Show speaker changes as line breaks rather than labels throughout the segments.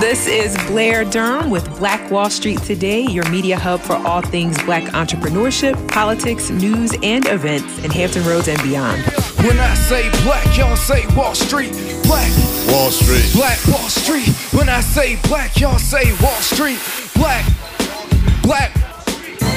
This is Blair Durham with Black Wall Street Today, your media hub for all things black entrepreneurship, politics, news, and events in Hampton Roads and beyond.
When I say black, y'all say Wall Street. Black
Wall Street.
Black Wall Street. When I say black, y'all say Wall Street. Black. Black.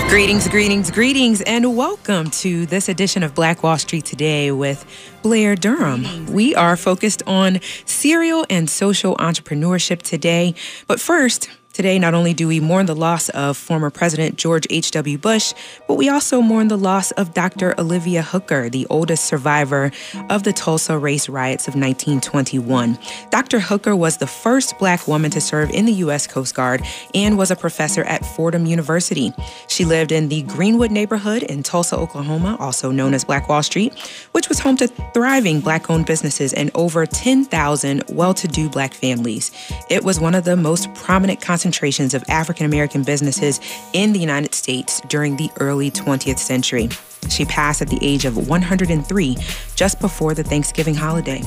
Greetings, greetings, greetings, and welcome to this edition of Black Wall Street Today with Blair Durham. We are focused on serial and social entrepreneurship today. But first, Today, not only do we mourn the loss of former President George H.W. Bush, but we also mourn the loss of Dr. Olivia Hooker, the oldest survivor of the Tulsa race riots of 1921. Dr. Hooker was the first black woman to serve in the U.S. Coast Guard and was a professor at Fordham University. She lived in the Greenwood neighborhood in Tulsa, Oklahoma, also known as Black Wall Street, which was home to thriving black owned businesses and over 10,000 well to do black families. It was one of the most prominent concentrations concentrations of African American businesses in the United States during the early 20th century. She passed at the age of 103 just before the Thanksgiving holiday.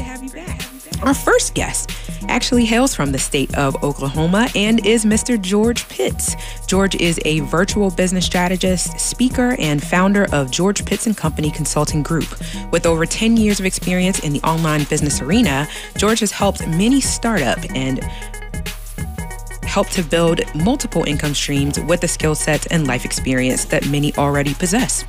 Our first guest actually hails from the state of Oklahoma and is Mr. George Pitts. George is a virtual business strategist, speaker, and founder of George Pitts and Company Consulting Group. With over 10 years of experience in the online business arena, George has helped many startup and help to build multiple income streams with the skill sets and life experience that many already possess.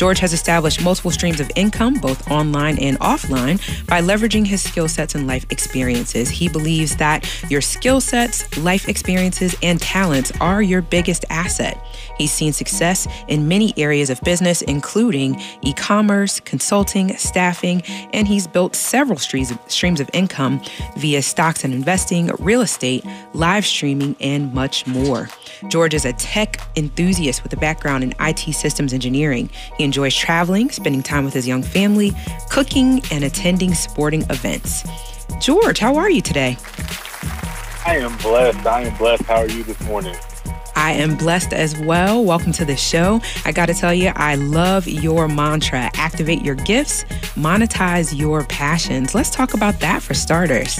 George has established multiple streams of income, both online and offline, by leveraging his skill sets and life experiences. He believes that your skill sets, life experiences, and talents are your biggest asset. He's seen success in many areas of business, including e commerce, consulting, staffing, and he's built several streams of, income via stocks and investing, real estate, live streaming, and much more. George is a tech enthusiast with a background in IT systems engineering. He enjoys traveling, spending time with his young family, cooking, and attending sporting events. George, how are you today?
I am blessed. I am blessed. How are you this morning?
I am blessed as well. Welcome to the show. I got to tell you, I love your mantra activate your gifts, monetize your passions. Let's talk about that for starters.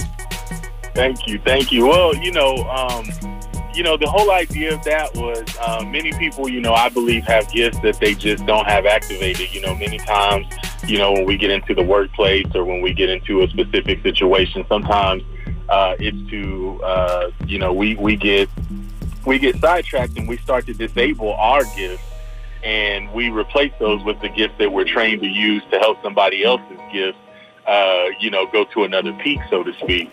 Thank you. Thank you. Well, you know, um, you know, the whole idea of that was uh, many people, you know, I believe have gifts that they just don't have activated. You know, many times, you know, when we get into the workplace or when we get into a specific situation, sometimes uh, it's to, uh, you know, we, we get we get sidetracked and we start to disable our gifts and we replace those with the gifts that we're trained to use to help somebody else's gifts uh, you know, go to another peak, so to speak.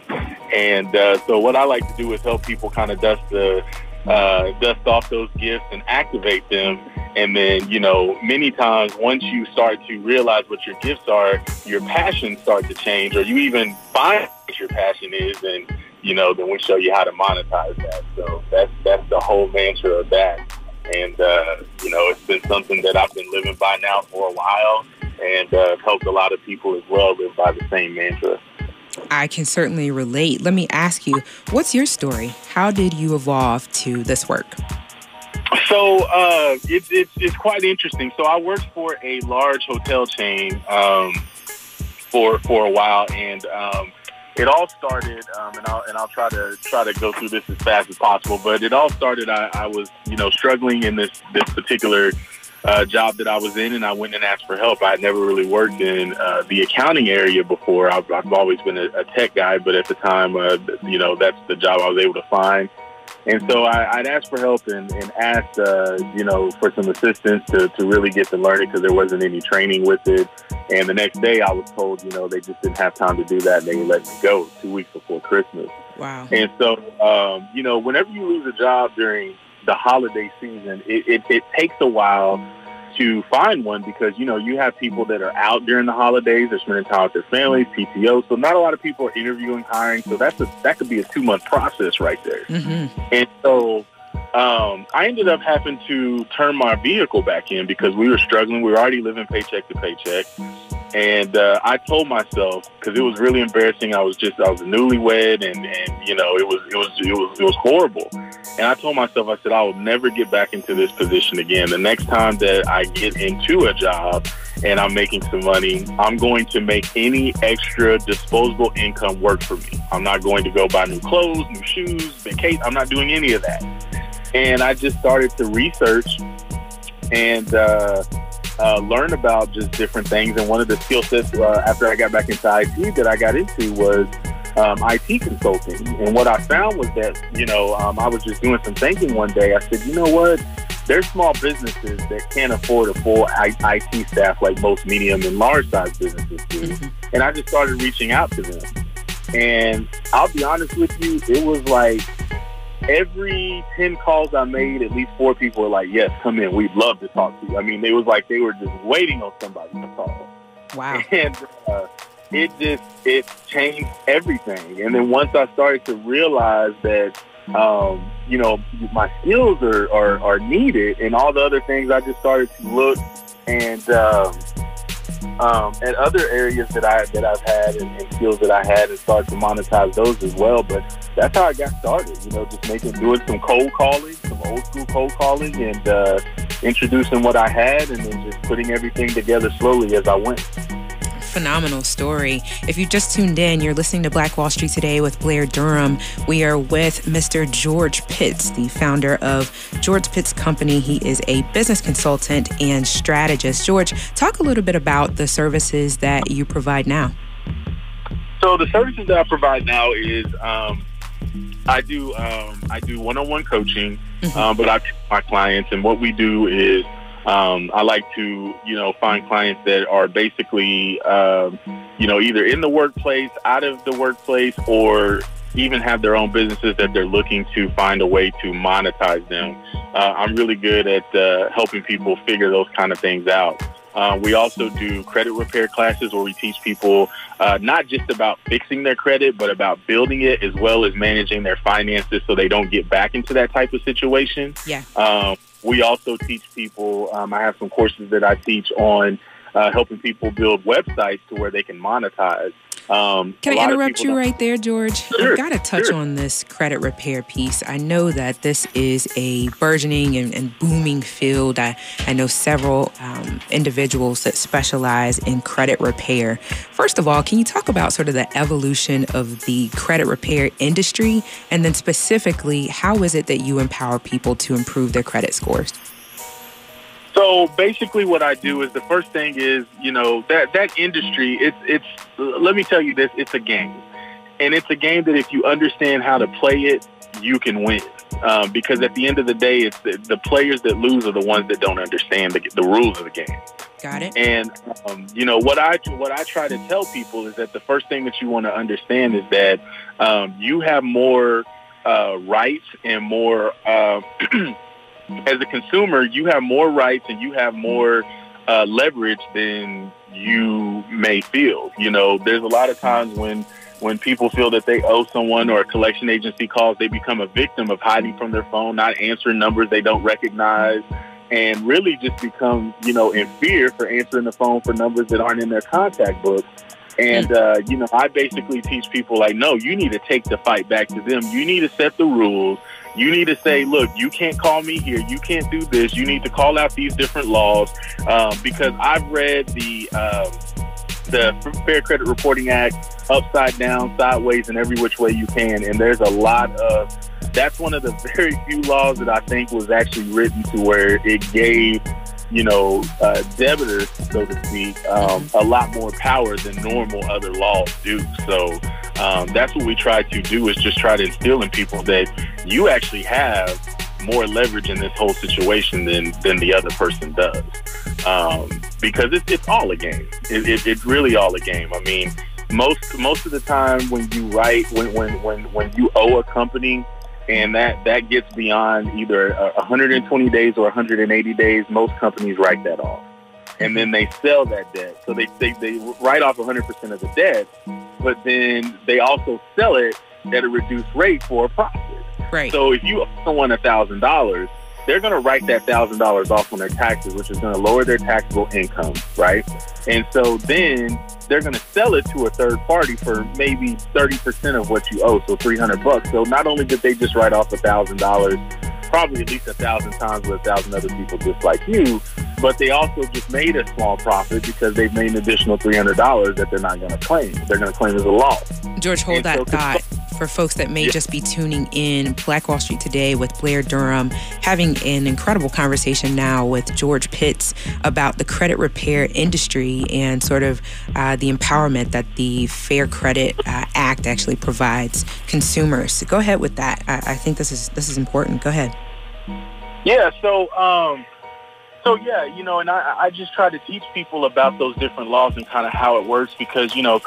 And uh, so, what I like to do is help people kind of dust the uh, dust off those gifts and activate them. And then, you know, many times once you start to realize what your gifts are, your passions start to change, or you even find what your passion is, and you know, then we show you how to monetize that. So that's that's the whole mantra of that. And uh, you know, it's been something that I've been living by now for a while and uh, helped a lot of people as well live by the same mantra.
I can certainly relate. Let me ask you, what's your story? How did you evolve to this work?
So uh, it's, it's, it's quite interesting. So I worked for a large hotel chain um, for for a while, and um, it all started. Um, and I'll and I'll try to try to go through this as fast as possible. But it all started. I, I was you know struggling in this this particular uh, job that I was in, and I went and asked for help. I had never really worked in uh, the accounting area before. I've, I've always been a, a, tech guy, but at the time, uh, you know, that's the job I was able to find. And so I, would asked for help and, and asked, uh, you know, for some assistance to, to really get to learn it because there wasn't any training with it. And the next day I was told, you know, they just didn't have time to do that and they let me go two weeks before Christmas.
Wow.
And so, um, you know, whenever you lose a job during the holiday season, it, it, it takes a while to find one because you know you have people that are out during the holidays, they're spending time with their families, PTO. So not a lot of people are interviewing, hiring. So that's a that could be a two month process right there.
Mm-hmm.
And so um, I ended up having to turn my vehicle back in because we were struggling. We were already living paycheck to paycheck. And uh, I told myself because it was really embarrassing. I was just I was newlywed, and and you know it was it was it was it was horrible. And I told myself I said I will never get back into this position again. The next time that I get into a job and I'm making some money, I'm going to make any extra disposable income work for me. I'm not going to go buy new clothes, new shoes, vacation. I'm not doing any of that. And I just started to research and uh, uh, learn about just different things. And one of the skill sets uh, after I got back into IT that I got into was um, IT consulting. And what I found was that, you know, um, I was just doing some thinking one day. I said, you know what? There's small businesses that can't afford a full IT staff like most medium and large size businesses do. Mm-hmm. And I just started reaching out to them. And I'll be honest with you, it was like every 10 calls I made, at least four people were like, yes, come in. We'd love to talk to you. I mean, it was like they were just waiting on somebody to call.
Wow.
And uh, it just, it changed everything. And then once I started to realize that, um, you know, my skills are, are, are needed and all the other things, I just started to look and, um, um, and other areas that I that I've had and, and, skills that I had and start to monetize those as well. But that's how I got started. You know, just making doing some cold calling, some old school cold calling, and uh, introducing what I had, and then just putting everything together slowly as I went
phenomenal story. If you just tuned in, you're listening to Black Wall Street today with Blair Durham. We are with Mr. George Pitts, the founder of George Pitts Company. He is a business consultant and strategist. George, talk a little bit about the services that you provide now.
So the services that I provide now is um, I do um, I do one-on-one coaching, mm-hmm. um, but I my clients, and what we do is um, I like to, you know, find clients that are basically, um, you know, either in the workplace, out of the workplace, or even have their own businesses that they're looking to find a way to monetize them. Uh, I'm really good at uh, helping people figure those kind of things out. Uh, we also do credit repair classes where we teach people uh, not just about fixing their credit, but about building it as well as managing their finances so they don't get back into that type of situation.
Yeah.
Um, we also teach people, um, I have some courses that I teach on uh, helping people build websites to where they can monetize.
Um, Can I interrupt you right there, George? Sure, I've got to touch sure. on this credit repair piece. I know that this is a burgeoning and, and booming field. I, I know several um, individuals that specialize in credit repair. First of all, can you talk about sort of the evolution of the credit repair industry? And then specifically, how is it that you empower people to improve their credit scores?
So basically, what I do is the first thing is, you know, that that industry. It's it's. Let me tell you this. It's a game, and it's a game that if you understand how to play it, you can win. Um, because at the end of the day, it's the, the, players that lose are the ones that don't understand the, the rules of the game.
Got it.
And um, you know what I what I try to tell people is that the first thing that you want to understand is that um, you have more uh, rights and more. Uh, as a consumer, you have more rights and you have more uh, leverage than you may feel. You know, there's a lot of times when when people feel that they owe someone or a collection agency calls, they become a victim of hiding from their phone, not answering numbers they don't recognize, and really just become, you know, in fear for answering the phone for numbers that aren't in their contact book. And, uh, you know, I basically teach people like, no, you need to take the fight back to them. You need to set the rules. You need to say, look, you can't call me here. You can't do this. You need to call out these different laws um, because I've read the um, the Fair Credit Reporting Act upside down, sideways, and every which way you can. And there's a lot of that's one of the very few laws that I think was actually written to where it gave you know, uh, debitors, so to speak, um, a lot more power than normal other laws do. So um, that's what we try to do is just try to instill in people that you actually have more leverage in this whole situation than than the other person does. Um, because it's, it's all a game. It, it, it's really all a game. I mean, most most of the time when you write when when when when you owe a company and that that gets beyond either 120 days or 180 days. Most companies write that off, and then they sell that debt. So they they, they write off 100% of the debt, but then they also sell it at a reduced rate for a profit.
Right.
So if you owe someone a thousand dollars, they're going to write that thousand dollars off on their taxes, which is going to lower their taxable income, right? And so then they're going to sell it to a third party for maybe 30% of what you owe, so 300 bucks. So not only did they just write off a thousand dollars probably at least a thousand times with a thousand other people just like you. But they also just made a small profit because they've made an additional $300 that they're not going to claim. They're going to claim as a loss.
George, hold and that so thought for folks that may yeah. just be tuning in, Black Wall Street today with Blair Durham, having an incredible conversation now with George Pitts about the credit repair industry and sort of uh, the empowerment that the Fair Credit uh, Act actually provides consumers. So go ahead with that. I, I, think this is this is important. Go ahead.
Yeah. So. Um, so yeah, you know, and I, I just try to teach people about those different laws and kind of how it works because you know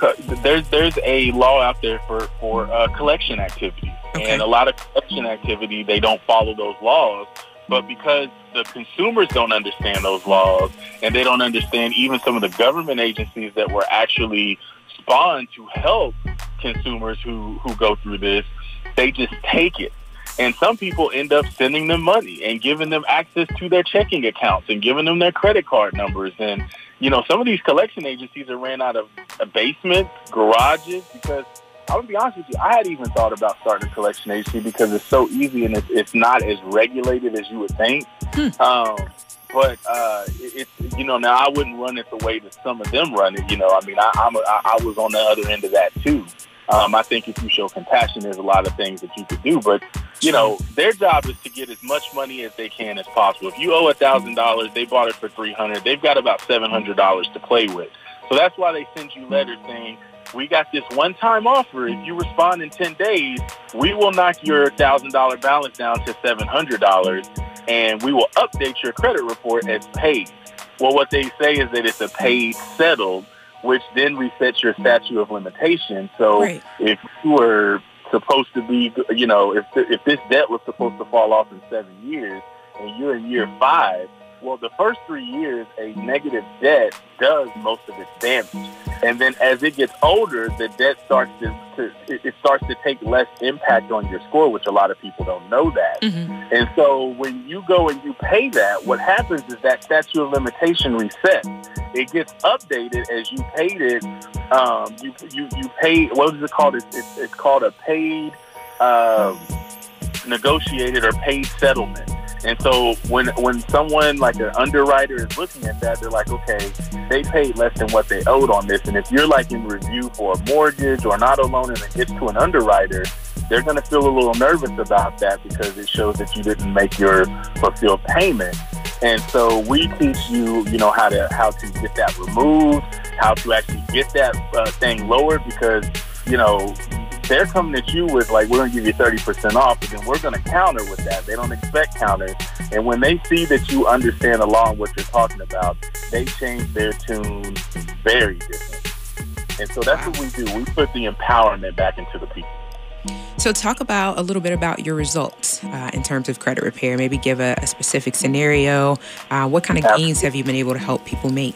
there's there's a law out there for for uh, collection activity, okay. and a lot of collection activity they don't follow those laws, but because the consumers don't understand those laws and they don't understand even some of the government agencies that were actually spawned to help consumers who who go through this, they just take it and some people end up sending them money and giving them access to their checking accounts and giving them their credit card numbers. And, you know, some of these collection agencies are ran out of a basement, garages, because I'm gonna be honest with you, I had even thought about starting a collection agency because it's so easy and it's, it's not as regulated as you would think. Hmm. Um, but uh, it's it, you know now I wouldn't run it the way that some of them run it. You know, I mean I, I'm a, I, I was on the other end of that too. Um, I think if you show compassion, there's a lot of things that you could do. But you know, their job is to get as much money as they can as possible. If you owe a thousand dollars, they bought it for three hundred. They've got about seven hundred dollars to play with. So that's why they send you letters saying, "We got this one-time offer. If you respond in ten days, we will knock your thousand dollar balance down to seven hundred dollars, and we will update your credit report as paid." Well, what they say is that it's a paid settled which then resets your statute of limitation. So right. if you were supposed to be, you know, if if this debt was supposed to fall off in seven years and you're in year five, well, the first three years, a negative debt does most of its damage, and then as it gets older, the debt starts to, to it starts to take less impact on your score, which a lot of people don't know that. Mm-hmm. And so, when you go and you pay that, what happens is that statute of limitation resets. It gets updated as you paid it. Um, you you you pay. What is it called? It's, it's, it's called a paid. Um, negotiated or paid settlement. And so when when someone like an underwriter is looking at that, they're like, okay, they paid less than what they owed on this. And if you're like in review for a mortgage or an auto loan and it gets to an underwriter, they're going to feel a little nervous about that because it shows that you didn't make your fulfilled payment. And so we teach you, you know, how to how to get that removed, how to actually get that uh, thing lowered because you know they're coming at you with like, we're going to give you 30% off, and then we're going to counter with that. They don't expect counters. And when they see that you understand along what you're talking about, they change their tune very different. And so that's what we do. We put the empowerment back into the people.
So, talk about a little bit about your results uh, in terms of credit repair. Maybe give a, a specific scenario. Uh, what kind of gains have you been able to help people make?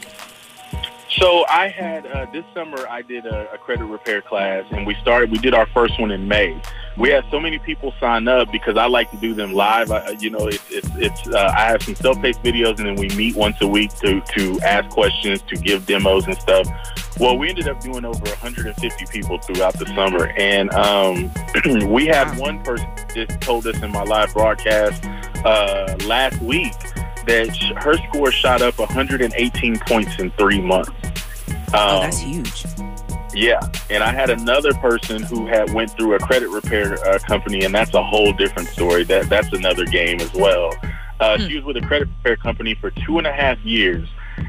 So I had uh, this summer I did a, a, credit repair class, and we started. We did our first one in May. We had so many people sign up because I like to do them live. I, you know, it's it's, it's uh, I have some self-paced videos, and then we meet once a week to to ask questions, to give demos and stuff. Well, we ended up doing over 150 people throughout the summer, and um, we had one person just told us in my live broadcast uh, last week that her score shot up 118 points in three months.
Um, oh, that's huge.
Yeah, and I had another person who had went through a credit repair uh, company, and that's a whole different story. That that's another game as well. Uh, hmm. She was with a credit repair company for two and a half years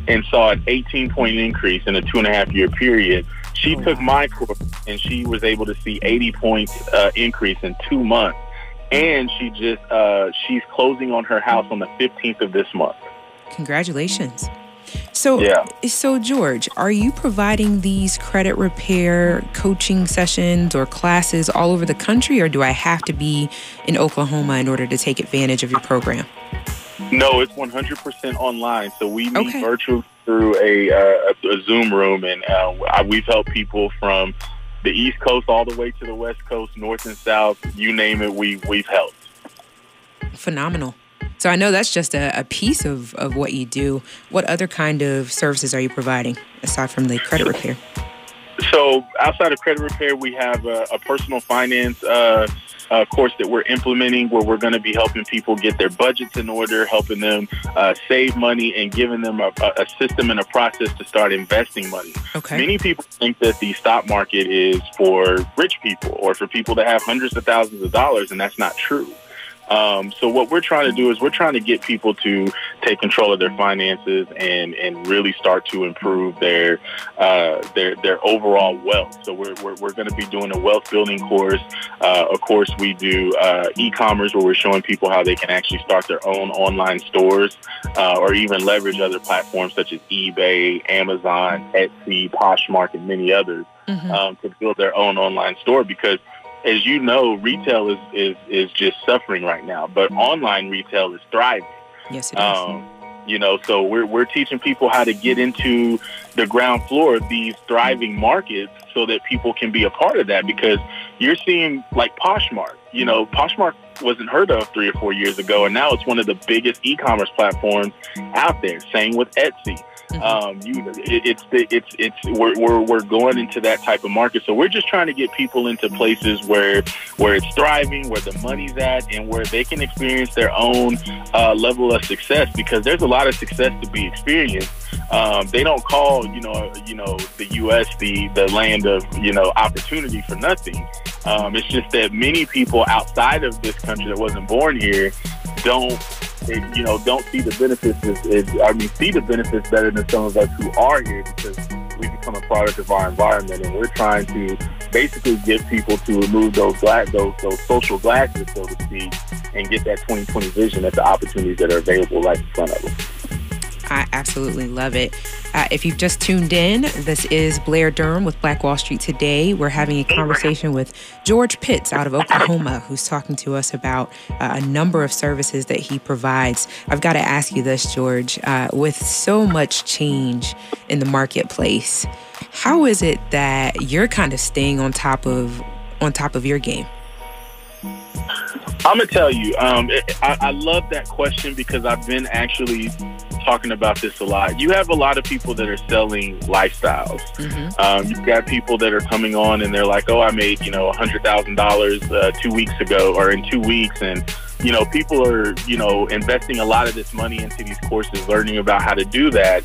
and saw an 18 point increase in a two and a half year period. She oh, took my course and she was able to see 80 points uh, increase in two months and she just uh, she's closing on her house on the 15th of this month.
Congratulations. So, yeah. so George, are you providing these credit repair coaching sessions or classes all over the country, or do I have to be in Oklahoma in order to take advantage of your program?
No, it's 100% online. So we meet okay. virtually through a, uh, a, Zoom room, and uh, we've helped people from the East Coast all the way to the West Coast, North and South, you name it, we we've helped.
Phenomenal. So I know that's just a, a, piece of, of what you do. What other kind of services are you providing aside from the credit repair?
So outside of credit repair, we have a, a personal finance uh, uh, course that we're implementing where we're going to be helping people get their budgets in order, helping them uh, save money, and giving them a, a, system and a process to start investing money.
Okay.
Many people think that the stock market is for rich people or for people that have hundreds of thousands of dollars, and that's not true. Um, so what we're trying to do is we're trying to get people to take control of their finances and, and really start to improve their uh, their their overall wealth. So we're we're, we're going to be doing a wealth building course. Uh, of course, we do uh, e-commerce where we're showing people how they can actually start their own online stores uh, or even leverage other platforms such as eBay, Amazon, Etsy, Poshmark, and many others mm-hmm. um, to build their own online store because as you know, retail is, is, is just suffering right now, but online retail is thriving.
Yes, it is. Um,
you know, so we're, we're teaching people how to get into the ground floor of these thriving markets so that people can be a part of that because you're seeing like Poshmark, you know, Poshmark wasn't heard of three or four years ago, and now it's one of the biggest e-commerce platforms out there. Same with Etsy. Mm-hmm. Um, you, it, it's it's it's we're, we're we're going into that type of market. So we're just trying to get people into places where where it's thriving, where the money's at, and where they can experience their own uh, level of success. Because there's a lot of success to be experienced. Um, they don't call you know you know the U.S. the the land of you know opportunity for nothing. Um, it's just that many people outside of this country that wasn't born here don't you know, don't see the benefits. Is, I mean, see the benefits better than some of us who are here because we become a product of our environment, and we're trying to basically get people to remove those glass, those those social glasses, so to speak, and get that 2020 vision at the opportunities that are available right in front of them.
I absolutely love it. Uh, if you've just tuned in, this is Blair Durham with Black Wall Street Today. We're having a conversation with George Pitts out of Oklahoma, who's talking to us about uh, a number of services that he provides. I've got to ask you this, George. Uh, with so much change in the marketplace, how is it that you're kind of staying on top of on top of your game?
I'm gonna tell you. Um, it, I, I love that question because I've been actually talking about this a lot. You have a lot of people that are selling lifestyles. Mm-hmm. Um, you've got people that are coming on and they're like, "Oh, I made you know a hundred thousand uh, dollars two weeks ago or in two weeks," and you know people are you know investing a lot of this money into these courses, learning about how to do that.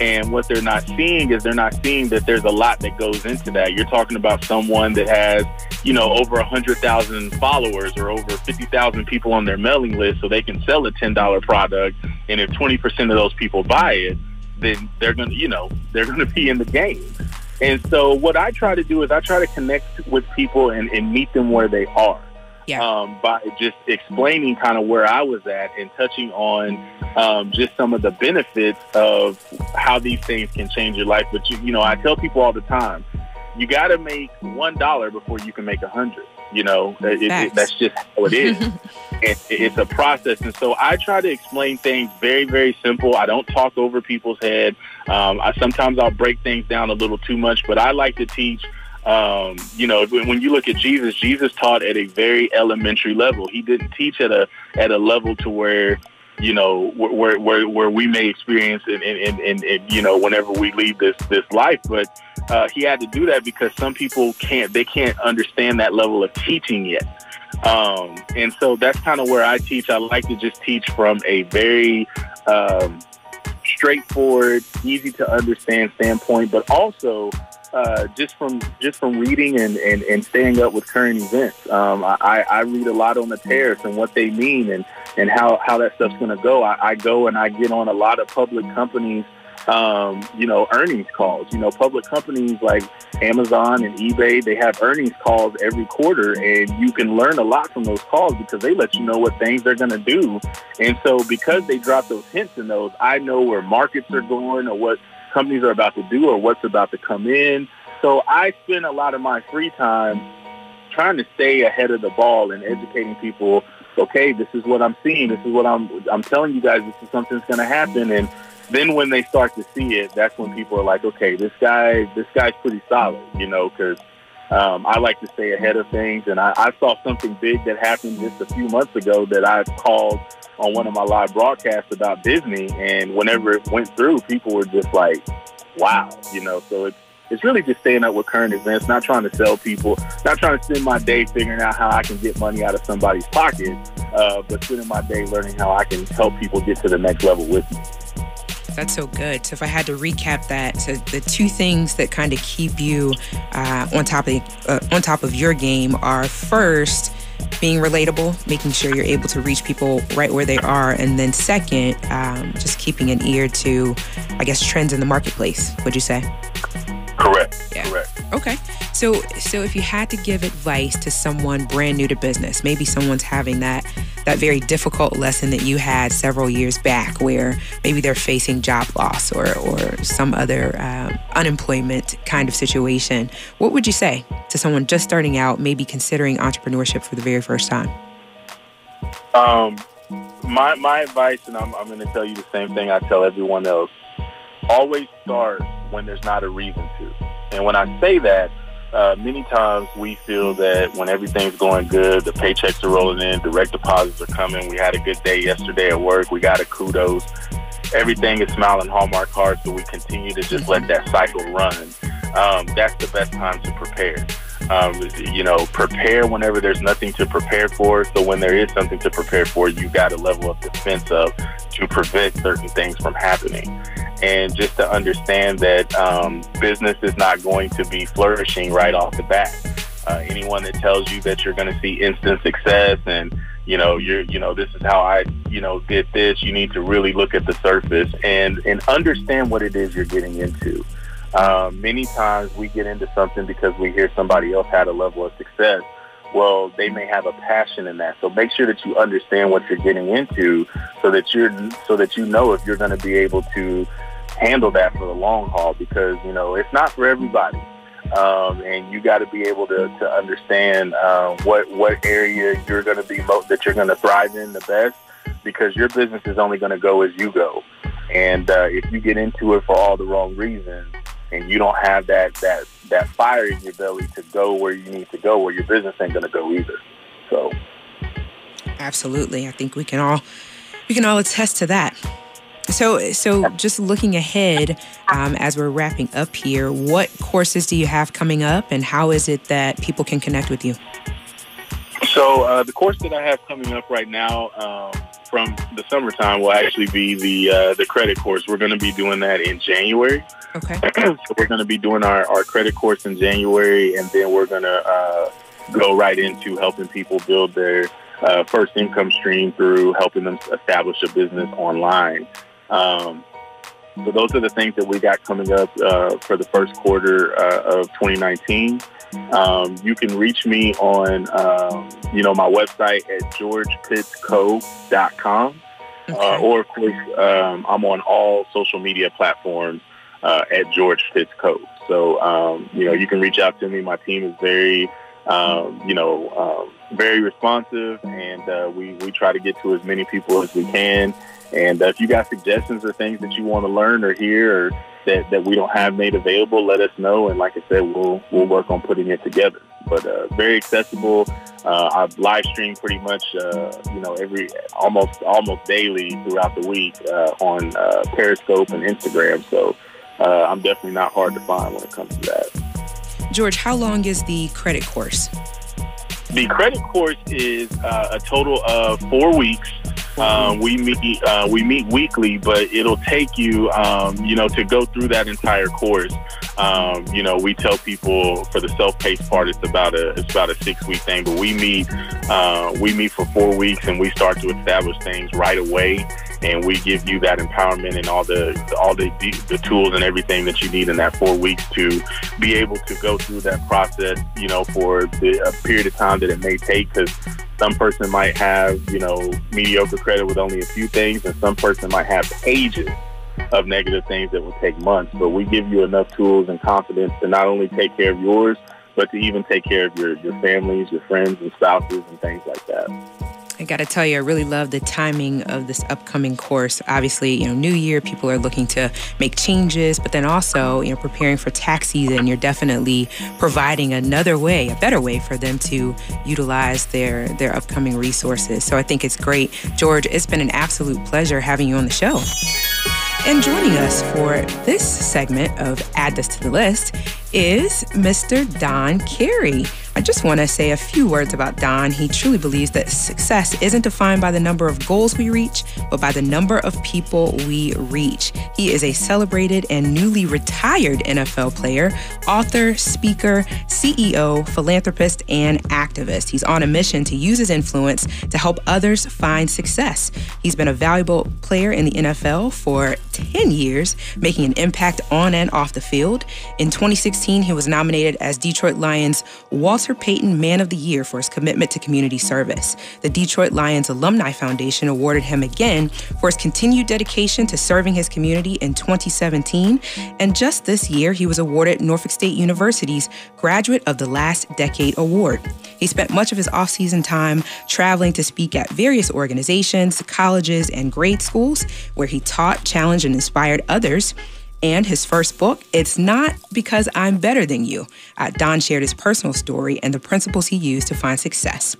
And what they're not seeing is they're not seeing that there's a lot that goes into that. You're talking about someone that has, you know, over 100,000 followers or over 50,000 people on their mailing list so they can sell a $10 product. And if 20% of those people buy it, then they're going to, you know, they're going to be in the game. And so what I try to do is I try to connect with people and, and meet them where they are
yeah.
um, by just explaining kind of where I was at and touching on um, just some of the benefits of how these things can change your life. But you, you know, I tell people all the time, you got to make one dollar before you can make a hundred. You know, it, it, that's just how it is. it, it's a process, and so I try to explain things very, very simple. I don't talk over people's head. Um, I sometimes I'll break things down a little too much, but I like to teach um, you know, when you look at Jesus, Jesus taught at a very elementary level. He didn't teach at a at a level to where you know where where where we may experience in, in you know whenever we leave this this life. But uh, he had to do that because some people can't they can't understand that level of teaching yet. Um, and so that's kind of where I teach. I like to just teach from a very um, straightforward, easy to understand standpoint, but also uh, just from just from reading and, and, and staying up with current events. Um, I, I read a lot on the tariffs and what they mean and, and how, how that stuff's going to go. I, I go and I get on a lot of public companies um, you know, earnings calls. You know, public companies like Amazon and eBay, they have earnings calls every quarter, and you can learn a lot from those calls because they let you know what things they're going to do. And so, because they drop those hints in those, I know where markets are going or what companies are about to do or what's about to come in. So I spend a lot of my free time trying to stay ahead of the ball and educating people. Okay, this is what I'm seeing. This is what I'm. I'm telling you guys. This is something's going to happen. And then when they start to see it, that's when people are like, okay, this guy, this guy's pretty solid. You know, because um, I like to stay ahead of things. And I, I saw something big that happened just a few months ago that I called on one of my live broadcasts about Disney. And whenever it went through, people were just like, wow, you know, so it's, it's really just staying up with current events, not trying to sell people, not trying to spend my day figuring out how I can get money out of somebody's pocket, uh, but spending my day learning how I can help people get to the next level with me.
That's so good. So if I had to recap that, so the two things that kind of keep you uh, on top of uh, on top of your game are first being relatable, making sure you're able to reach people right where they are, and then second, um, just keeping an ear to, I guess, trends in the marketplace. Would you say?
Correct. Yeah. Correct.
Okay. So, so if you had to give advice to someone brand new to business, maybe someone's having that that very difficult lesson that you had several years back, where maybe they're facing job loss or or some other uh, unemployment kind of situation, what would you say to someone just starting out, maybe considering entrepreneurship for the very first time?
Um, my my advice, and I'm I'm going to tell you the same thing I tell everyone else: always start when there's not a reason to. And when I say that, uh, many times we feel that when everything's going good, the paychecks are rolling in, direct deposits are coming. We had a good day yesterday at work. We got a kudos. Everything is smiling Hallmark cards, so we continue to just let that cycle run. Um, that's the best time to prepare. Um, you know, prepare whenever there's nothing to prepare for. So when there is something to prepare for, you got a level of defense of to prevent certain things from happening and just to understand that um, business is not going to be flourishing right off the bat. Uh, anyone that tells you that you're going to see instant success and you know you're you know this is how I you know did this, you need to really look at the surface and and understand what it is you're getting into. Um, many times we get into something because we hear somebody else had a level of success well, they may have a passion in that. So make sure that you understand what you're getting into, so that you're so that you know if you're going to be able to handle that for the long haul because you know it's not for everybody. Um, and you got to be able to, to understand uh, what what area you're going to be that you're going to thrive in the best because your business is only going to go as you go. And uh, if you get into it for all the wrong reasons and you don't have that that that fire in your belly to go where you need to go, where your business ain't going to go either. So,
absolutely, I think we can all we can all attest to that. So, so just looking ahead um, as we're wrapping up here, what courses do you have coming up, and how is it that people can connect with you?
So, uh, the course that I have coming up right now um, from the summertime will actually be the uh, the credit course. We're going to be doing that in January.
Okay.
so we're going to be doing our, our credit course in January, and then we're going to uh, go right into helping people build their uh, first income stream through helping them establish a business online. Um, so those are the things that we got coming up uh, for the first quarter uh, of 2019. Um, you can reach me on, um, you know, my website at georgepittsco.com. Uh, okay. Uh, or, of course, um, I'm on all social media platforms uh, at George Co. So, um, you know, you can reach out to me. My team is very, um, you know, um, very responsive, and uh, we, we try to get to as many people as we can. And uh, if you got suggestions or things that you want to learn or hear or that, that we don't have made available, let us know. And like I said, we'll we'll work on putting it together. But uh, very accessible. Uh, I live stream pretty much, uh, you know, every almost almost daily throughout the week uh, on uh, Periscope and Instagram. So uh, I'm definitely not hard to find when it comes to that.
George, how long is the credit course?
The credit course is a total of four weeks. Um, we meet uh, we meet weekly, but it'll take you, um, you know, to go through that entire course. Um, you know, we tell people for the self-paced part, it's about a it's about a six-week thing, but we meet uh, we meet for four weeks, and we start to establish things right away, and we give you that empowerment and all the all the the tools and everything that you need in that four weeks to be able to go through that process. You know, for the a period of time that it may take, because some person might have, you know, mediocre credit with only a few things, and some person might have pages of negative things that will take months. But we give you enough tools and confidence to not only take care of yours, but to even take care of your, your families, your friends and spouses and things like that.
I got to tell you, I really love the timing of this upcoming course. Obviously, you know, New Year, people are looking to make changes, but then also, you know, preparing for tax season, you're definitely providing another way, a better way for them to utilize their their upcoming resources. So I think it's great, George. It's been an absolute pleasure having you on the show. And joining us for this segment of Add This to the List is Mr. Don Carey. I just want to say a few words about Don. He truly believes that success isn't defined by the number of goals we reach, but by the number of people we reach. He is a celebrated and newly retired NFL player, author, speaker, CEO, philanthropist, and activist. He's on a mission to use his influence to help others find success. He's been a valuable player in the NFL for 10 years, making an impact on and off the field. In 2016, he was nominated as Detroit Lions Walter Payton Man of the Year for his commitment to community service. The Detroit Lions Alumni Foundation awarded him again for his continued dedication to serving his community in 2017. And just this year, he was awarded Norfolk State University's Graduate of the Last Decade Award. He spent much of his off-season time traveling to speak at various organizations, colleges, and grade schools where he taught, challenged, and inspired others and his first book, It's Not Because I'm Better Than You. Uh, Don shared his personal story and the principles he used to find success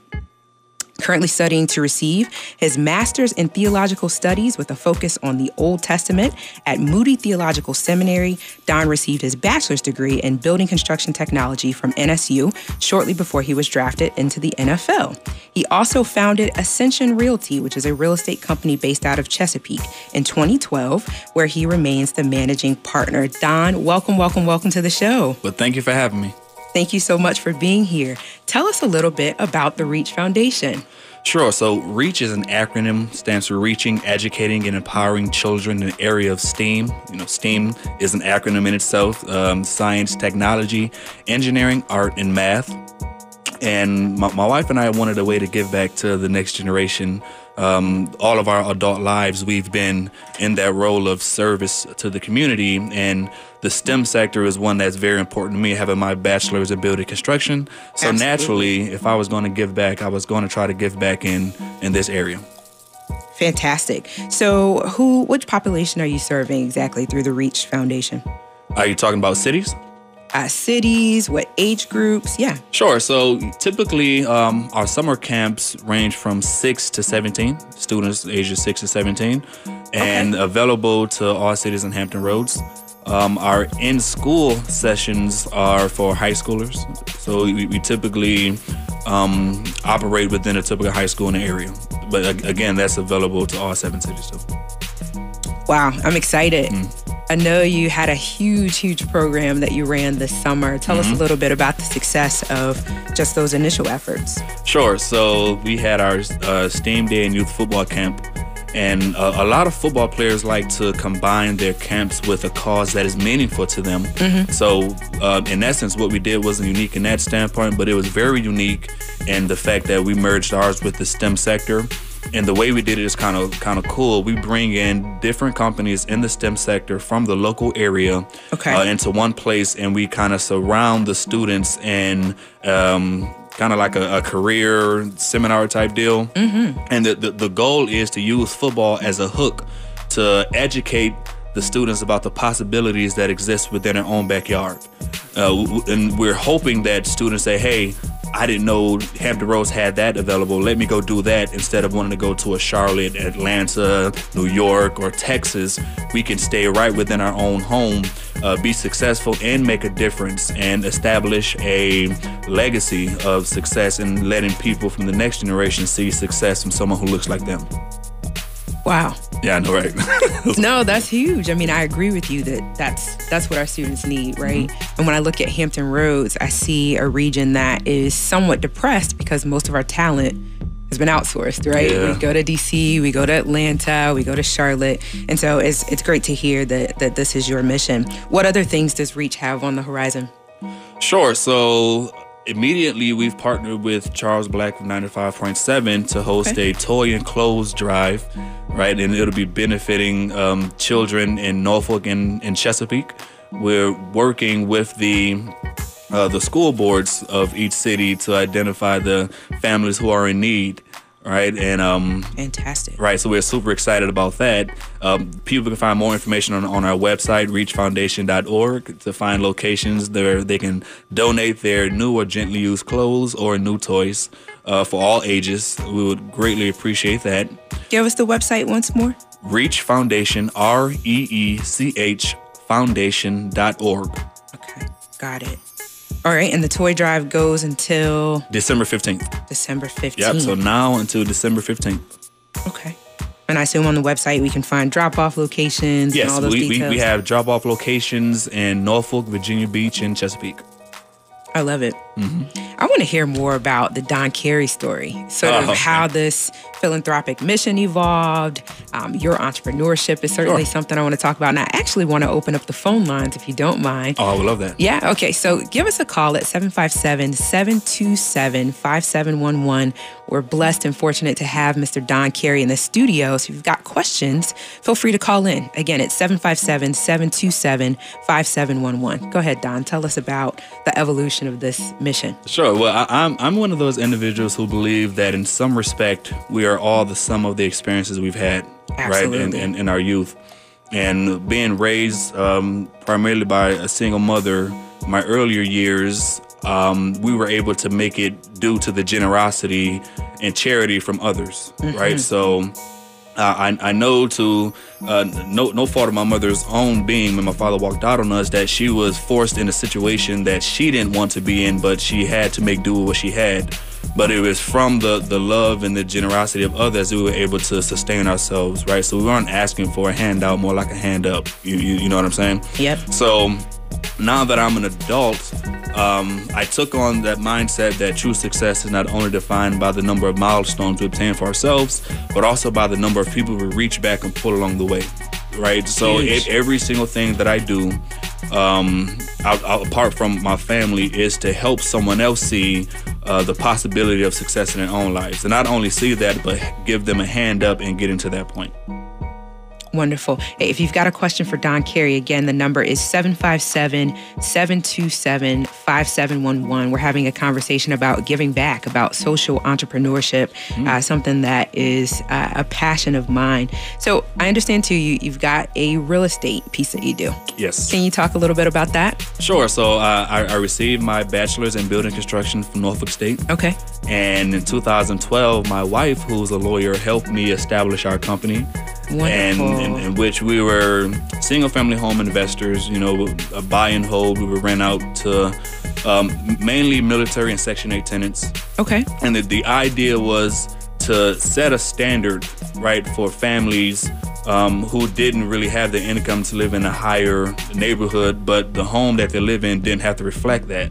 currently studying to receive his master's in theological studies with a focus on the Old Testament at Moody Theological Seminary. Don received his bachelor's degree in building construction technology from NSU shortly before he was drafted into the NFL. He also founded Ascension Realty, which is a real estate company based out of Chesapeake, in 2012, where he remains the managing partner. Don, welcome, welcome, welcome to the show.
Well, thank you for having me.
Thank you so much for being here. Tell us a little bit about the REACH Foundation.
Sure. So, REACH is an acronym, stands for Reaching, Educating, and Empowering Children in the Area of STEAM. You know, STEAM is an acronym in itself um, science, technology, engineering, art, and math. And my, my wife and I wanted a way to give back to the next generation um, all of our adult lives, we've been in that role of service to the community. And the STEM sector is one that's very important to me, having my bachelor's in building construction. So Absolutely. naturally, if I was going to give back, I was going to try to give back in, in this area.
Fantastic. So, who, which population are you serving exactly through the Reach Foundation?
Are you talking about cities?
Uh, cities, what age groups? Yeah.
Sure. So typically, um, our summer camps range from six to 17 students, ages six to 17, and okay. available to all cities in Hampton Roads. Um, our in school sessions are for high schoolers. So we, we typically um, operate within a typical high school in the area. But again, that's available to all seven cities. Too.
Wow, I'm excited. Mm. I know you had a huge, huge program that you ran this summer. Tell mm-hmm. us a mm-hmm. little bit about the success of just those initial efforts.
Sure. So we had our uh, STEAM Day and Youth Football Camp. And uh, a lot of football players like to combine their camps with a cause that is meaningful to them. Mm-hmm. So, uh, in essence, what we did wasn't unique in that standpoint, but it was very unique in the fact that we merged ours with the STEM sector and the way we did it is kind of kind of cool. We bring in different companies in the STEM sector from the local area okay. uh, into one place, and we kind of surround the students and um, kind of like a, a, career seminar type deal. Mm-hmm. And the, the the goal is to use football as a hook to educate the students about the possibilities that exist within their own backyard. Uh, and we're hoping that students say, hey, I didn't know Hampton Roads had that available. Let me go do that instead of wanting to go to a Charlotte, Atlanta, New York, or Texas. We can stay right within our own home, uh, be successful, and make a difference and establish a legacy of success and letting people from the next generation see success from someone who looks like them.
Wow.
Yeah, I know, right?
no, that's huge. I mean, I agree with you that that's that's what our students need, right? Mm-hmm. And when I look at Hampton Roads, I see a region that is somewhat depressed because most of our talent has been outsourced, right? Yeah. We go to DC, we go to Atlanta, we go to Charlotte. And so it's it's great to hear that that this is your mission. What other things does Reach have on the horizon?
Sure. So immediately we've partnered with Charles Black of 95.7 to host okay. a toy and clothes drive, right? And it'll be benefiting um, children in Norfolk and, and Chesapeake. We're working with the uh, the school boards of each city to identify the families who are in need right? And um,
fantastic,
right? So we're super excited about that. Um, people can find more information on, on our website, reachfoundation.org, to find locations where they can donate their new or gently used clothes or new toys uh, for all ages. We would greatly appreciate that.
Give us the website once more.
Reach Foundation, R E E C H Foundation.org.
Okay, got it. All right, and the toy drive goes until
December 15th.
December 15th.
Yep, so now until December 15th.
Okay. And I assume on the website we can find drop off locations and all those
we, we, we have drop off locations in Norfolk, Virginia Beach, and Chesapeake.
I love it.
Mm-hmm.
I want to hear more about the Don Carey story, sort
Oh,
of
okay.
how this philanthropic mission evolved. Um, your entrepreneurship is certainly
Sure.
something I want to talk about. And I actually want to open up the phone lines if you don't mind.
Oh, I would love that.
Yeah, okay. So give us a call at 757 727 5711. We're blessed and fortunate to have Mr. Don Carey in the studio. So if you've got questions, feel free to call in. Again, it's 757 727 5711. Go ahead, Don. Tell us about the evolution of this mission.
Sure. Well, I, I'm I'm one of those individuals who believe that in some respect we are all the sum of the experiences we've had, right, in, in, in our youth, and being raised um, primarily by a single mother. My earlier years, um, we were able to make it due to the generosity and charity from others, right? So. Uh, I, I know to uh, no no fault of my mother's own being when my father walked out on us that she was forced in a situation that she didn't want to be in, but she had to make do with what she had. But it was from the the love and the generosity of others that we were able to sustain ourselves, right? So we weren't asking for a handout, more like a hand up. You you, you know what I'm saying?
Yep.
So now that I'm an adult, um, I took on that mindset that true success is not only defined by the number of milestones we obtain for ourselves, but also by the number of people we reach back and pull along the way. Right. So it, every single thing that I do, um, apart from my family, is to help someone else see uh, the possibility of success in their own lives, and not only see that, but give them a hand up and get into that point.
Wonderful. If you've got a question for Don Carey, again, the number is 757 727 5711. We're having a conversation about giving back, about social entrepreneurship, uh, something that is uh, a passion of mine. So I understand too, you, you've got a real estate piece that you do.
Yes.
Can you talk a little bit about that?
Sure. So uh, I, I received my bachelor's in building construction from Norfolk State.
Okay.
And in 2012, my wife, who's a lawyer, helped me establish our company. And in, in which we were single family home investors, you know, a buy and hold. We would rent out to um, mainly military and Section 8 tenants.
Okay.
And the, the idea was to set a standard, right, for families um, who didn't really have the income to live in a higher neighborhood, but the home that they live in didn't have to reflect that.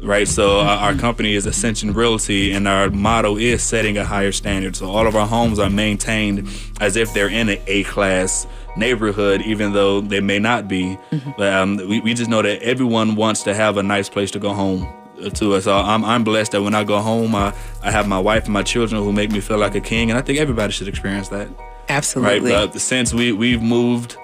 Right, so our, our company is Ascension Realty, and our motto is setting a higher standard. So all of our homes are maintained as if they're in an A-class neighborhood, even though they may not be. But um, we, we just know that everyone wants to have a nice place to go home to us. So I'm, I'm blessed that when I go home, I, I have my wife and my children who make me feel like a king, and I think everybody should experience that.
Absolutely.
Right, uh, since we we've moved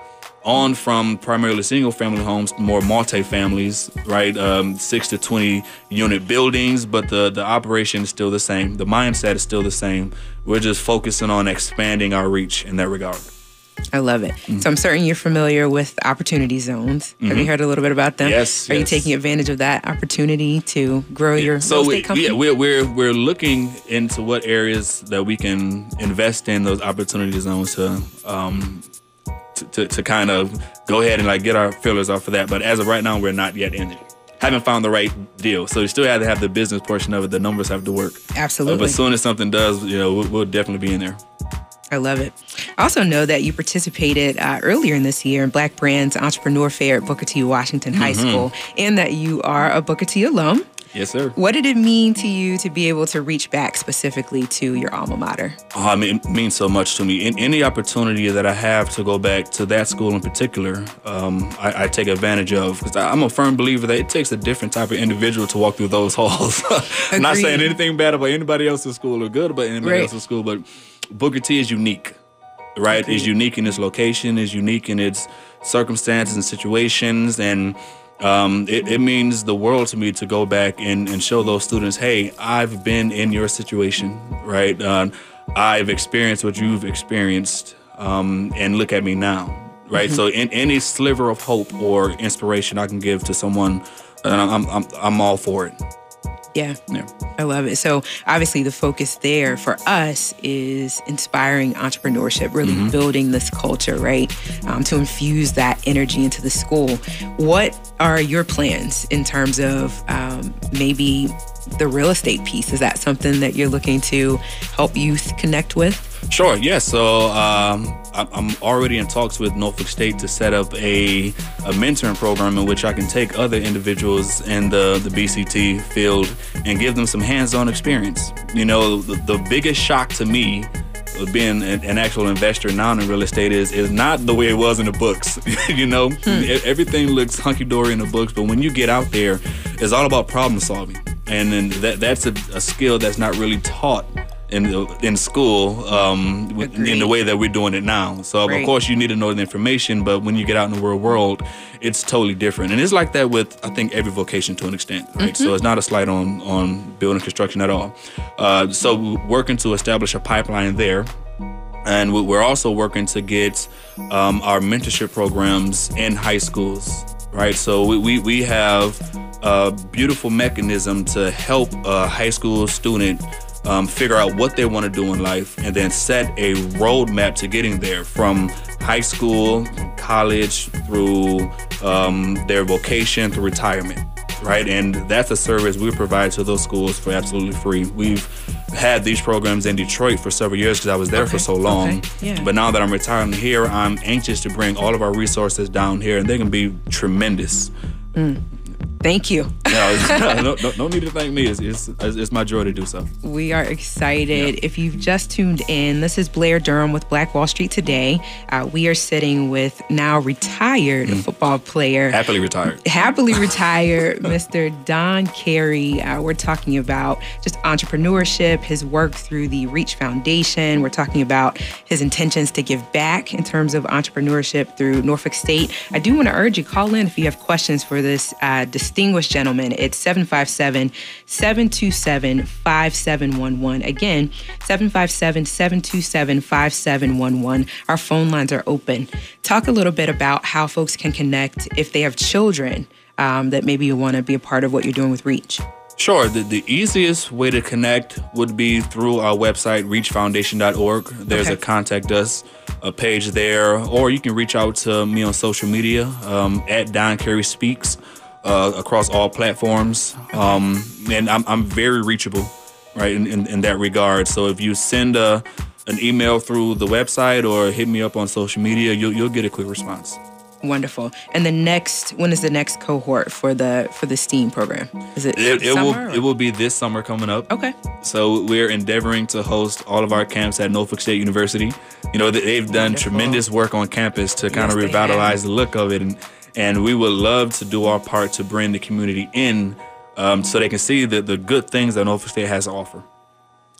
on from primarily single family homes to more multi-families, right? Um, six to twenty unit buildings, but the the operation is still the same. The mindset is still the same. We're just focusing on expanding our reach in that regard.
I love it.
Mm-hmm.
So I'm certain you're familiar with opportunity zones. Have you heard a little bit about them?
Yes,
Are you taking advantage of that opportunity to grow your
so
real estate company?
yeah, we're, we're we're looking into what areas that we can invest in those opportunity zones to um to, to, to kind of go ahead and like get our fillers off of that. But as of right now, we're not yet in it. Haven't found the right deal, so we still have to have the business portion of it. The numbers have to work. Uh,
Absolutely.
but as soon as something does, you know, we'll, we'll definitely be in there.
I love it. I also know that you participated uh, earlier in this year in Black Brands Entrepreneur Fair at Booker T. Washington High
Mm-hmm.
School, and that you are a Booker T. alum.
Yes, sir.
What did it mean to you to be able to reach back specifically to your alma mater?
Oh, I mean, it means so much to me. In any opportunity that I have to go back to that school in particular, um, I, I take advantage of because I'm a firm believer that it takes a different type of individual to walk through those halls. I'm not saying anything bad about anybody else's school or good about anybody
Right.
else's school, but Booker T is unique, right? Is unique in its location, is unique in its circumstances and situations, and um, it, it means the world to me to go back and, and show those students, hey, I've been in your situation, right? Uh, I've experienced what you've experienced, um, and look at me now, right? So, in any sliver of hope or inspiration I can give to someone, I'm, I'm, I'm all for it.
Yeah.
Yeah.
I love it. So obviously the focus there for us is inspiring entrepreneurship, really mm-hmm. building this culture, right? Um, to infuse that energy into the school. What are your plans in terms of um, maybe the real estate piece? Is that something that you're looking to help youth connect with?
Sure. Yeah. So um, I'm already in talks with Norfolk State to set up a, a mentoring program in which I can take other individuals in the, the BCT field and give them some hands-on experience. You know, the, the biggest shock to me being an, an, actual investor now in real estate is is not the way it was in the books. you know, hmm. everything looks hunky dory in the books, but when you get out there, it's all about problem solving, and then that that's a, a skill that's not really taught in in school um, in the way that we're doing it now. So right. of course you need to know the information, but when you get out in the real world, it's totally different. And it's like that with I think every vocation to an extent, right? Mm-hmm. So it's not a slight on on building construction at all. Uh, so working to establish a pipeline there. And we're also working to get um, our mentorship programs in high schools, right? So we, we, we have a beautiful mechanism to help a high school student um, figure out what they want to do in life, and then set a roadmap to getting there from high school, college, through um, their vocation, to retirement, right? And that's a service we provide to those schools for absolutely free. We've had these programs in Detroit for several years because I was there okay. for so long. Okay. Yeah. But now that I'm retiring here, I'm anxious to bring all of our resources down here, and they can be tremendous.
Mm. Thank you.
no, no, no, no, need to thank me. It's, it's, it's, my joy to do so.
We are excited. Yeah. If you've just tuned in, this is Blair Durham with Black Wall Street Today. Uh, we are sitting with now retired mm. football player.
Happily retired.
Happily retired, Mr. Don Carey. Uh, we're talking about just entrepreneurship, his work through the Reach Foundation. We're talking about his intentions to give back in terms of entrepreneurship through Norfolk State. I do want to urge you, call in if you have questions for this uh, distinguished gentleman. It's 757 727 5711. Again, 757 727 5711. Our phone lines are open. Talk a little bit about how folks can connect if they have children um, that maybe you want to be a part of what you're doing with Reach.
Sure. The, the easiest way to connect would be through our website, reachfoundation.org. There's okay. a contact us a page there, or you can reach out to me on social media um, at Don Carey Speaks uh, across all platforms. Um, and I'm, I'm very reachable, right, in, in, in, that regard. So if you send a, an email through the website or hit me up on social media, you'll, you'll get a quick response.
Wonderful. And the next, when is the next cohort for the for the STEAM program? Is it?
It, it will. Or? It will be this summer coming up.
Okay.
So we're endeavoring to host all of our camps at Norfolk State University. You know, they've done Wonderful. tremendous work on campus to kind yes, of revitalize the look of it, and and we would love to do our part to bring the community in um, so they can see the, the good things that Norfolk State has to offer.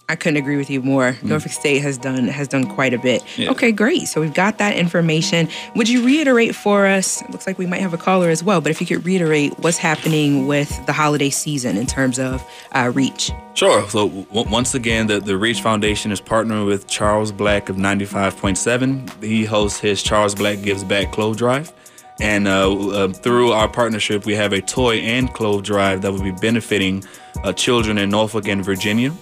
I couldn't agree with you more. Mm. Norfolk State has done has done quite a bit. Yeah. Okay, great. So we've got that information. Would you reiterate for us? It looks like we might have a caller as well, but if you could reiterate what's happening with the holiday season in terms of uh, reach.
Sure. So w- once again, the, the Reach Foundation is partnering with Charles Black of 95.7. He hosts his Charles Black Gives Back Clothes Drive. And uh, uh, through our partnership, we have a toy and clothes drive that will be benefiting uh, children in Norfolk and Virginia.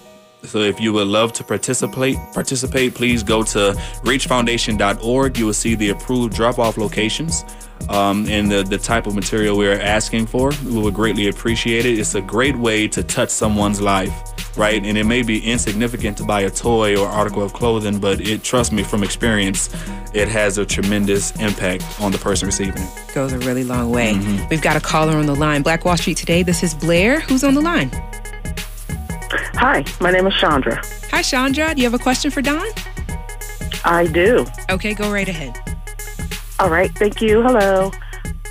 So if you would love to participate, participate, please go to reachfoundation.org. You will see the approved drop-off locations um, and the, the type of material we're asking for. We would greatly appreciate it. It's a great way to touch someone's life, right? And it may be insignificant to buy a toy or article of clothing, but it trust me from experience, it has a tremendous impact on the person receiving it.
Goes a really long way. Mm-hmm. We've got a caller on the line. Black Wall Street today. This is Blair. Who's on the line?
Hi, my name is Chandra.
Hi, Chandra. Do you have a question for Don?
I do.
Okay, go right ahead.
All right, thank you. Hello.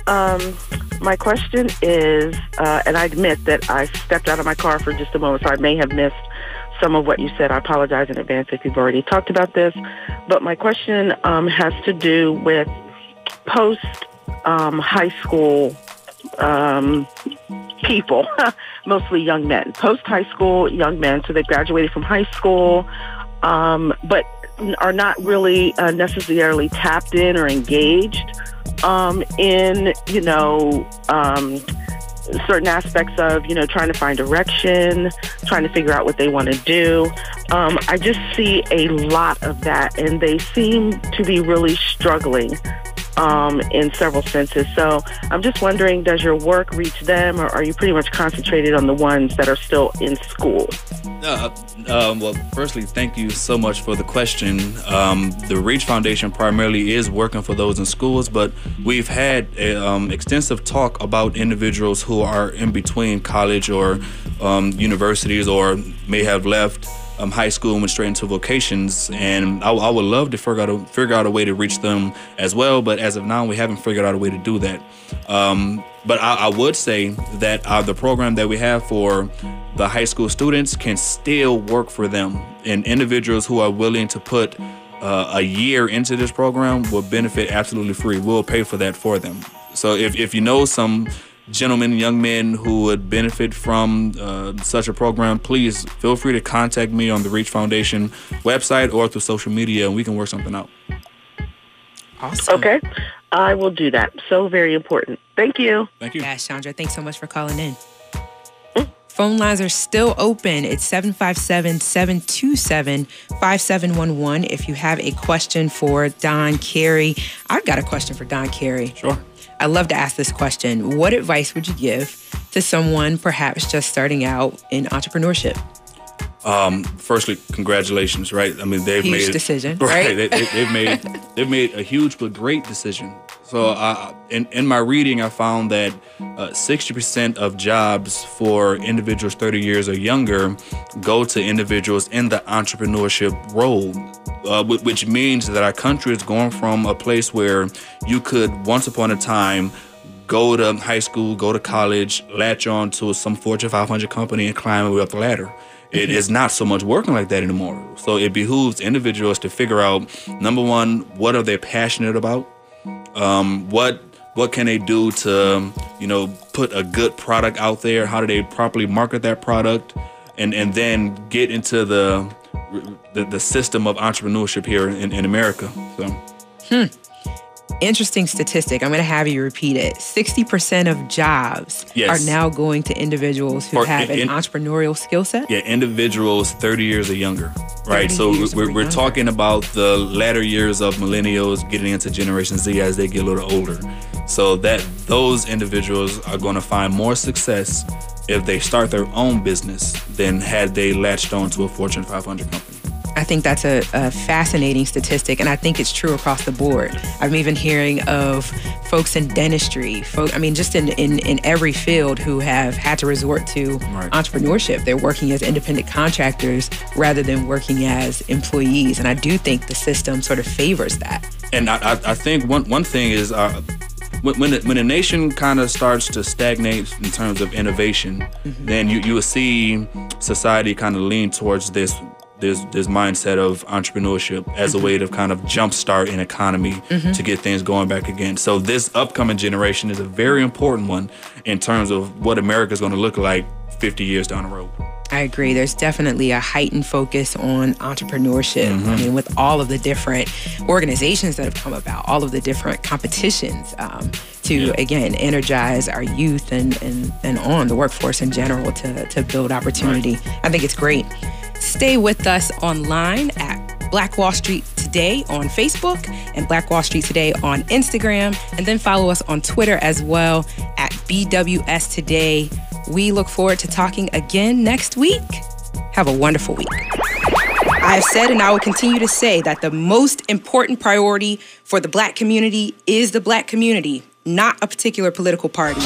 Um, my question is, uh, and I admit that I stepped out of my car for just a moment, so I may have missed some of what you said. I apologize in advance if you've already talked about this. But my question um, has to do with post um, high school um, people, mostly young men, post high school young men. So they graduated from high school, um, but are not really uh, necessarily tapped in or engaged um, in, you know, um, certain aspects of, you know, trying to find direction, trying to figure out what they want to do. Um, I just see a lot of that, and they seem to be really struggling um, in several senses. So I'm just wondering, does your work reach them, or are you pretty much concentrated on the ones that are still in school?
Uh, um, well, firstly, thank you so much for the question. Um, the Reach Foundation primarily is working for those in schools, but we've had a, um, extensive talk about individuals who are in between college or um, universities or may have left um, high school and went straight into vocations. And I, I, would love to figure out a, figure out a way to reach them as well. But as of now, we haven't figured out a way to do that. Um, but I, I, would say that uh, the program that we have for the high school students can still work for them. And individuals who are willing to put uh, a year into this program will benefit absolutely free. We'll pay for that for them. So if, if you know some gentlemen, young men who would benefit from uh, such a program, please feel free to contact me on the Reach Foundation website or through social media, and we can work something out.
Awesome.
Okay. I will do that. So very important. Thank you.
Thank you.
Yeah, Chandra, thanks so much for calling in. Phone lines are still open. It's 757 727 5711. If you have a question for Don Carey, I've got a question for Don Carey.
Sure.
I love to ask this question. What advice would you give to someone perhaps just starting out in entrepreneurship?
Um, firstly, congratulations, right? I mean, they've
huge
made a
decision,
right?
right?
they, have made they've made a huge but great decision. So, uh, in in my reading, I found that uh, sixty uh, percent of jobs for individuals thirty years or younger go to individuals in the entrepreneurship role uh, which means that our country is going from a place where you could once upon a time go to high school, go to college, latch on to some Fortune 500 company and climb up the ladder. It mm-hmm. not so much working like that anymore. So it behooves individuals to figure out number one, what are they passionate about? Um, what what can they do to you know put a good product out there? How do they properly market that product? And and then get into the the, the system of entrepreneurship here in, in America. So.
Hmm. Interesting statistic. I'm going to have you repeat it. 60% of jobs
yes.
are now going to individuals who or have in, an entrepreneurial skill set.
Yeah, individuals 30 years or younger, right? So we're, we're talking about the latter years of millennials getting into Generation Z as they get a little older. So that those individuals are going to find more success if they start their own business than had they latched on to a Fortune 500 company.
I think that's a, a, fascinating statistic, and I think it's true across the board. I'm even hearing of folks in dentistry, folk, I mean, just in, in, in every field who have had to resort to right. entrepreneurship. They're working as independent contractors rather than working as employees, and I do think the system sort of favors that.
And I, I think one, one thing is uh, when when, when a nation kind of starts to stagnate in terms of innovation, mm-hmm. then you you will see society kind of lean towards this this this mindset of entrepreneurship as mm-hmm. a way to kind of jumpstart an economy mm-hmm. to get things going back again. So this upcoming generation is a very important one in terms of what America is going to look like 50 years down the road.
I agree. There's definitely a heightened focus on entrepreneurship. Mm-hmm. I mean, with all of the different organizations that have come about, all of the different competitions um, to, yeah. again, energize our youth and, and, and on the workforce in general to, to build opportunity. Right. I think it's great. Stay with us online at Black Wall Street Today on Facebook and Black Wall Street Today on Instagram. And then follow us on Twitter as well at BWS Today we look forward to talking again next week. Have a wonderful week. I have said and I will continue to say that the most important priority for the black community is the black community, not a particular political party.